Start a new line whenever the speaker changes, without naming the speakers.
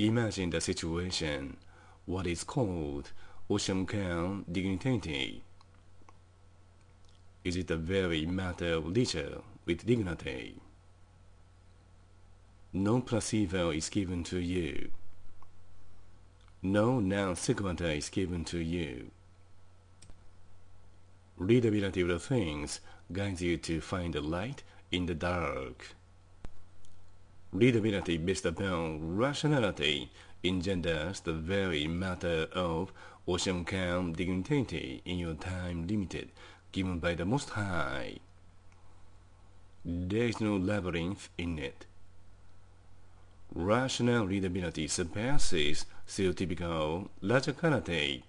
Imagine the situation, what is called ocean dignity. Is it a very matter of leisure with dignity? No placebo is given to you. No non-sequitur is given to you. Readability of the things guides you to find the light in the dark. Readability based upon rationality engenders the very matter of otium cum dignitate in your time limited given by the Most High. There is no labyrinth in it. Rational readability surpasses stereotypical logicality